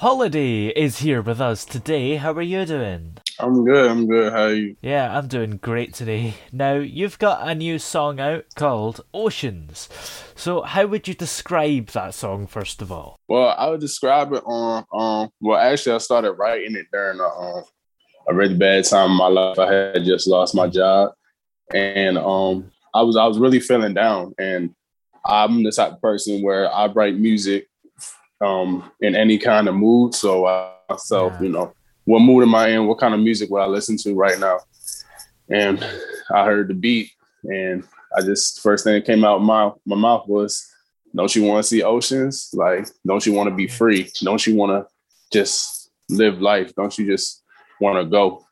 Holliday is here with us today. How are you doing? I'm good. I'm good. How are you? Yeah, I'm doing great today. Now, you've got a new song out called Oceans. So, how would you describe that song, first of all? Well, I would describe it on, um, well, actually, I started writing it during a, um, a really bad time in my life. I had just lost my job, and um, I was I was really feeling down. And I'm the type of person where I write music um, in any kind of mood. So I myself, yeah. you know, what mood am I in? What kind of music would I listen to right now? And I heard the beat, and I just first thing that came out my my mouth was, "Don't you want to see oceans? Like, don't you want to be free? Don't you want to just live life? Don't you just want to go?"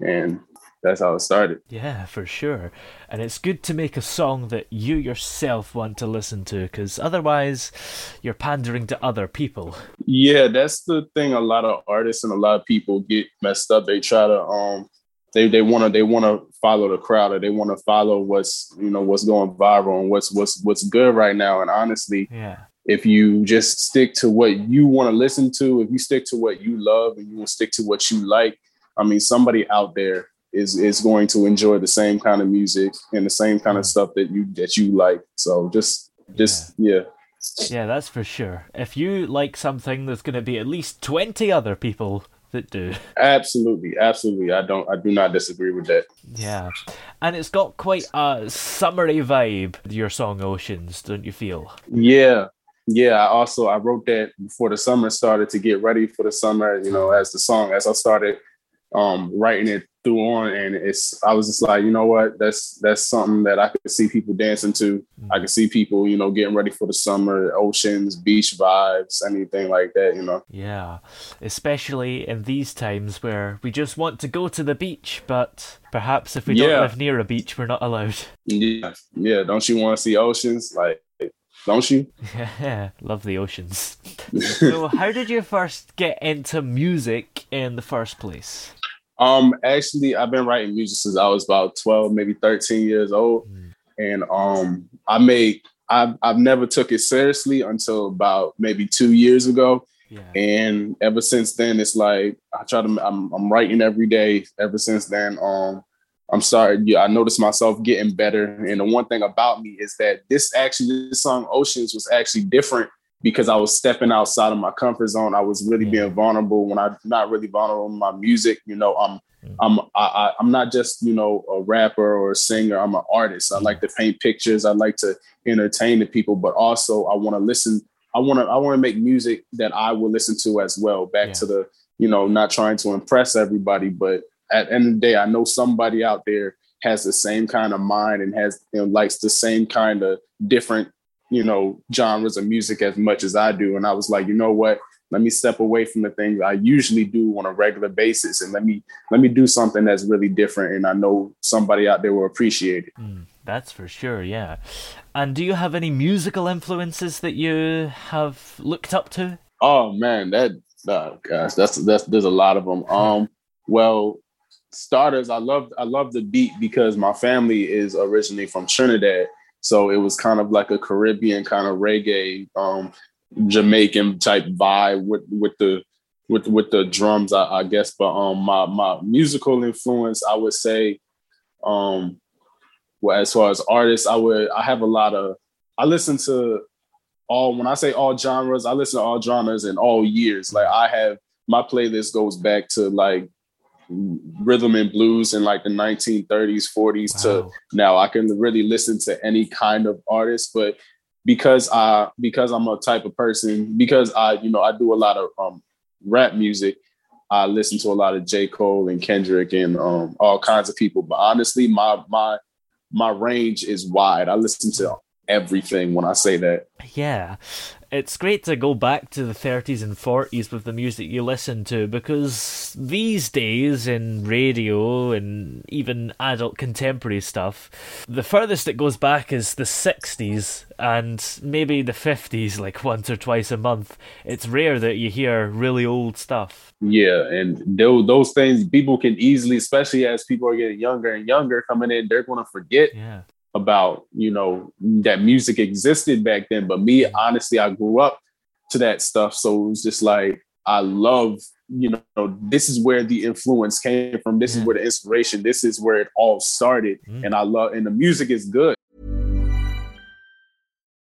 And that's how it started. Yeah, for sure. And it's good to make a song that you yourself want to listen to because otherwise you're pandering to other people. Yeah, that's the thing a lot of artists and a lot of people get messed up. They try to um they they want to they want to follow the crowd or they want to follow what's you know what's going viral and what's what's what's good right now and honestly yeah if you just stick to what you want to listen to if you stick to what you love and you will stick to what you like i mean somebody out there is is going to enjoy the same kind of music and the same kind of stuff that you that you like. So just just yeah. yeah. Yeah, that's for sure. If you like something, there's going to be at least twenty other people that do. Absolutely, absolutely. I don't. I do not disagree with that. Yeah, and it's got quite a summery vibe. Your song "Oceans," don't you feel? Yeah, yeah. I also I wrote that before the summer started to get ready for the summer. You know, as the song as I started um, writing it through on, and it's I was just like, you know what, that's that's something that I could see people dancing to. Mm-hmm. I could see people, you know, getting ready for the summer, oceans, beach vibes, anything like that, you know. Yeah, especially in these times where we just want to go to the beach, but perhaps if we yeah. don't live near a beach, we're not allowed. Yeah, yeah. Don't you want to see oceans? Like don't you? Yeah, love the oceans. so, how did you first get into music in the first place? Um, actually, I've been writing music since I was about twelve, maybe thirteen years old, mm. and um, I made I've I've never took it seriously until about maybe two years ago. Yeah. And ever since then, it's like I try to. I'm, I'm writing every day. Ever since then, um, I'm sorry. Yeah, I noticed myself getting better. And the one thing about me is that this actually, this song Oceans was actually different because I was stepping outside of my comfort zone. I was really being vulnerable when I'm not really vulnerable in my music. You know, I'm mm. I'm I, I'm not just you know a rapper or a singer. I'm an artist. I like to paint pictures. I like to entertain the people, but also I want to listen. I want to I want to make music that I will listen to as well. Back yeah. to the you know not trying to impress everybody, but at the end of the day, I know somebody out there has the same kind of mind and has you know likes the same kind of different you know genres of music as much as I do. And I was like, you know what? Let me step away from the things I usually do on a regular basis, and let me let me do something that's really different. And I know somebody out there will appreciate it. Mm, that's for sure, yeah. And do you have any musical influences that you have looked up to? Oh man, that oh gosh, that's that's there's a lot of them. Um, well, starters, I love I love the beat because my family is originally from Trinidad, so it was kind of like a Caribbean kind of reggae, um, Jamaican type vibe with with the with with the drums, I, I guess. But um, my my musical influence, I would say, um, well, as far as artists, I would I have a lot of I listen to all when I say all genres, I listen to all genres in all years. Like I have my playlist goes back to like rhythm and blues in like the 1930s, 40s wow. to now. I can really listen to any kind of artist, but because I because I'm a type of person, because I, you know, I do a lot of um rap music. I listen to a lot of J. Cole and Kendrick and um, all kinds of people. But honestly, my my my range is wide. I listen to everything when I say that. Yeah it's great to go back to the 30s and 40s with the music you listen to because these days in radio and even adult contemporary stuff, the furthest it goes back is the 60s and maybe the 50s, like once or twice a month. It's rare that you hear really old stuff. Yeah, and those, those things people can easily, especially as people are getting younger and younger coming in, they're going to forget. Yeah about you know that music existed back then but me honestly i grew up to that stuff. So it was just like i love you know this is where the influence came from. This is where the inspiration this is where it all started. Mm. and i love and the music is good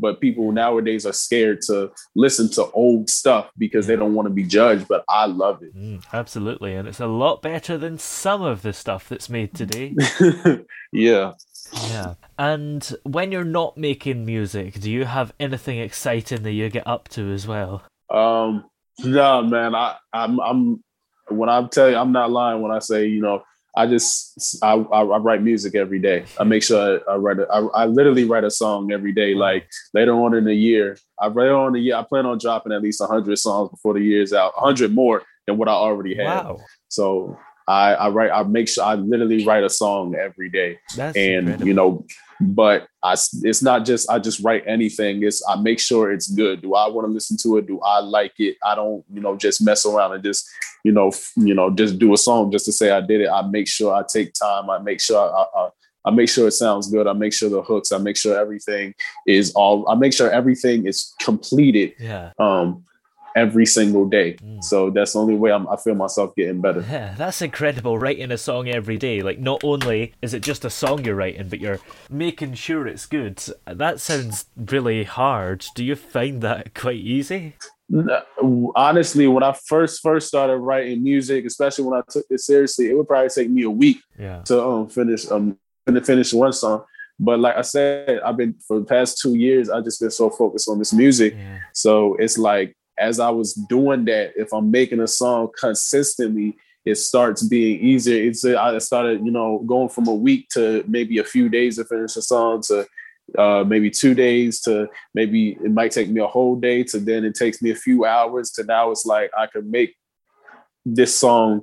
But people nowadays are scared to listen to old stuff because they don't want to be judged. But I love it. Mm, absolutely. And it's a lot better than some of the stuff that's made today. yeah. Yeah. And when you're not making music, do you have anything exciting that you get up to as well? Um, no, man. I, I'm, I'm, when I tell you, I'm not lying when I say, you know, I just I, I, I, write music every day. I make sure I, I write. A, I, I literally write a song every day. Mm. Like later on in the year, I write on the year. I plan on dropping at least hundred songs before the year's out. hundred more than what I already have. Wow. So I, I write. I make sure I literally write a song every day. That's and incredible. you know, but I, it's not just I just write anything. It's I make sure it's good. Do I want to listen to it? Do I like it? I don't, you know, just mess around and just, you know, f- you know, just do a song just to say I did it. I make sure I take time. I make sure I, I, I make sure it sounds good. I make sure the hooks. I make sure everything is all. I make sure everything is completed. Yeah. Um, every single day. Mm. So that's the only way I'm, i feel myself getting better. Yeah, that's incredible. Writing a song every day. Like, not only is it just a song you're writing, but you're making sure it's good. That sounds really hard. Do you find that quite easy? Honestly, when I first first started writing music, especially when I took it seriously, it would probably take me a week yeah. to um, finish um to finish one song. But like I said, I've been for the past two years, I just been so focused on this music. Yeah. So it's like as I was doing that, if I'm making a song consistently, it starts being easier. It's I started, you know, going from a week to maybe a few days to finish a song to uh, maybe two days to maybe it might take me a whole day to then it takes me a few hours to now it's like I can make this song.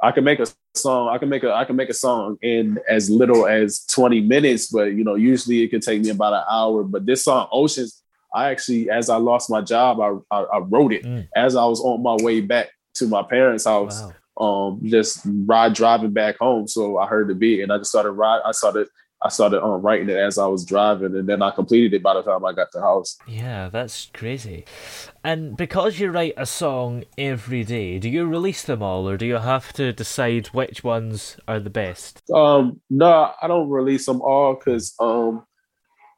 I can make a song. I can make a I can make a song in as little as 20 minutes, but you know, usually it can take me about an hour. But this song, Oceans, I actually, as I lost my job, I I, I wrote it mm. as I was on my way back to my parents' house. Wow. Um, just ride driving back home. So I heard the beat and I just started ride. I started I started um, writing it as I was driving, and then I completed it by the time I got to the house. Yeah, that's crazy. And because you write a song every day, do you release them all, or do you have to decide which ones are the best? Um, no, I don't release them all because um,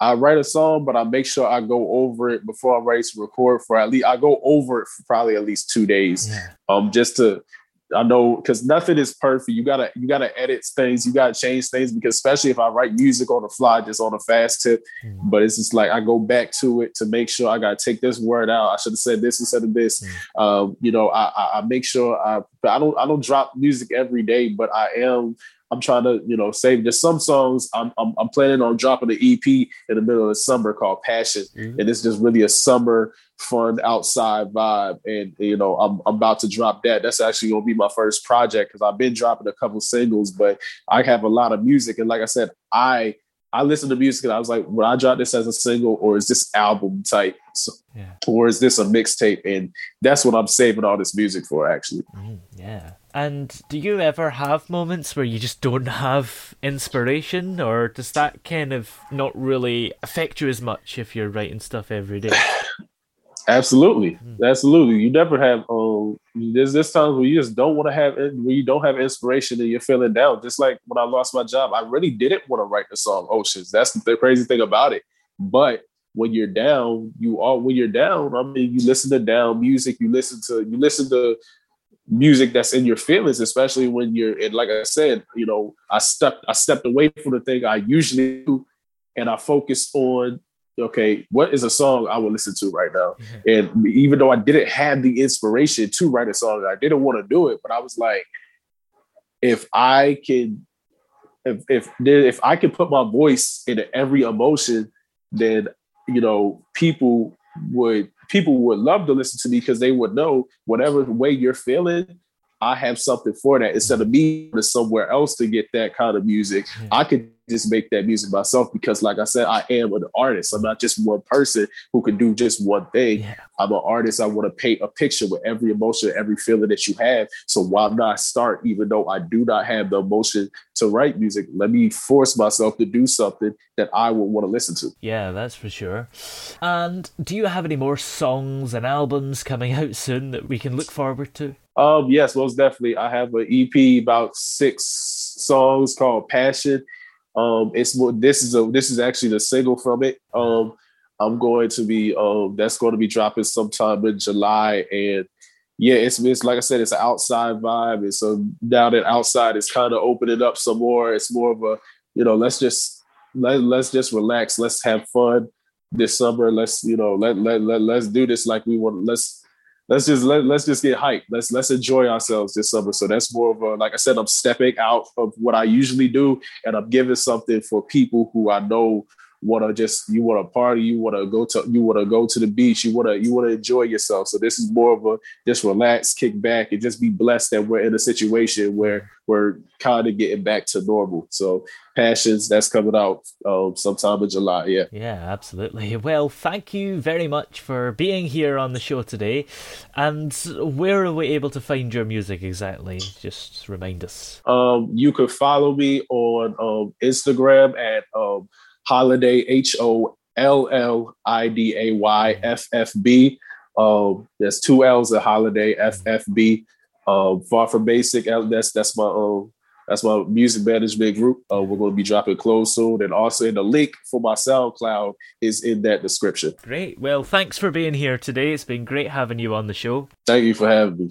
I write a song, but I make sure I go over it before I'm ready to record. For at least I go over it for probably at least two days, yeah. um, just to I know because nothing is perfect. You gotta you gotta edit things. You gotta change things because especially if I write music on the fly, just on a fast tip. Mm. But it's just like I go back to it to make sure I gotta take this word out. I should have said this instead of this. Mm. Um, you know, I, I, I make sure I I don't I don't drop music every day, but I am I'm trying to, you know, save just some songs. I'm, I'm, I'm planning on dropping an EP in the middle of the summer called Passion, mm-hmm. and it's just really a summer fun outside vibe. And you know, I'm, I'm about to drop that. That's actually gonna be my first project because I've been dropping a couple singles, but I have a lot of music. And like I said, I I listened to music and I was like, would I drop this as a single or is this album type? So, yeah. Or is this a mixtape? And that's what I'm saving all this music for, actually. Mm, yeah. And do you ever have moments where you just don't have inspiration, or does that kind of not really affect you as much if you're writing stuff every day? Absolutely, mm. absolutely. You never have. Um, there's this times where you just don't want to have where you don't have inspiration and you're feeling down. Just like when I lost my job, I really didn't want to write the song Oceans. That's the crazy thing about it. But when you're down, you are when you're down. I mean, you listen to down music. You listen to you listen to music that's in your feelings, especially when you're. And like I said, you know, I stepped I stepped away from the thing I usually do, and I focused on okay, what is a song I would listen to right now? And even though I didn't have the inspiration to write a song, I didn't want to do it, but I was like, if I can, if if if I can put my voice into every emotion, then you know people would people would love to listen to me because they would know whatever way you're feeling I have something for that instead of me to somewhere else to get that kind of music. I could just make that music myself because, like I said, I am an artist. I'm not just one person who can do just one thing. Yeah. I'm an artist. I want to paint a picture with every emotion, every feeling that you have. So why not start, even though I do not have the emotion to write music? Let me force myself to do something that I would want to listen to. Yeah, that's for sure. And do you have any more songs and albums coming out soon that we can look forward to? Um, yes, most definitely. I have an EP about six songs called Passion. Um, it's this is a this is actually the single from it. Um, I'm going to be um that's going to be dropping sometime in July, and yeah, it's it's like I said, it's an outside vibe. It's so now that outside is kind of opening up some more. It's more of a you know let's just let let's just relax, let's have fun this summer. Let's you know let let, let let's do this like we want. Let's let's just let, let's just get hyped. Let's let's enjoy ourselves this summer. So that's more of a like I said, I'm stepping out of what I usually do, and I'm giving something for people who I know want to just you want to party, you want to go to you want to go to the beach, you want to you want to enjoy yourself. So this is more of a just relax, kick back, and just be blessed that we're in a situation where we're kind of getting back to normal. So passions that's coming out um, sometime in July. Yeah. Yeah, absolutely. Well, thank you very much for being here on the show today. And where are we able to find your music exactly? Just remind us. Um, you can follow me on um, Instagram at Holliday H O L L I D A Y F F B. Um, there's two L's at Holliday F F B. Um, Far from Basic. That's that's my um, that's my music management group. Uh, we're going to be dropping clothes soon, and also in the link for my SoundCloud is in that description. Great. Well, thanks for being here today. It's been great having you on the show. Thank you for having me.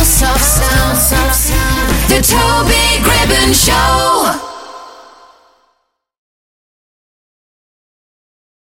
Throbbing pulse of sound. The Toby Gribbon Show.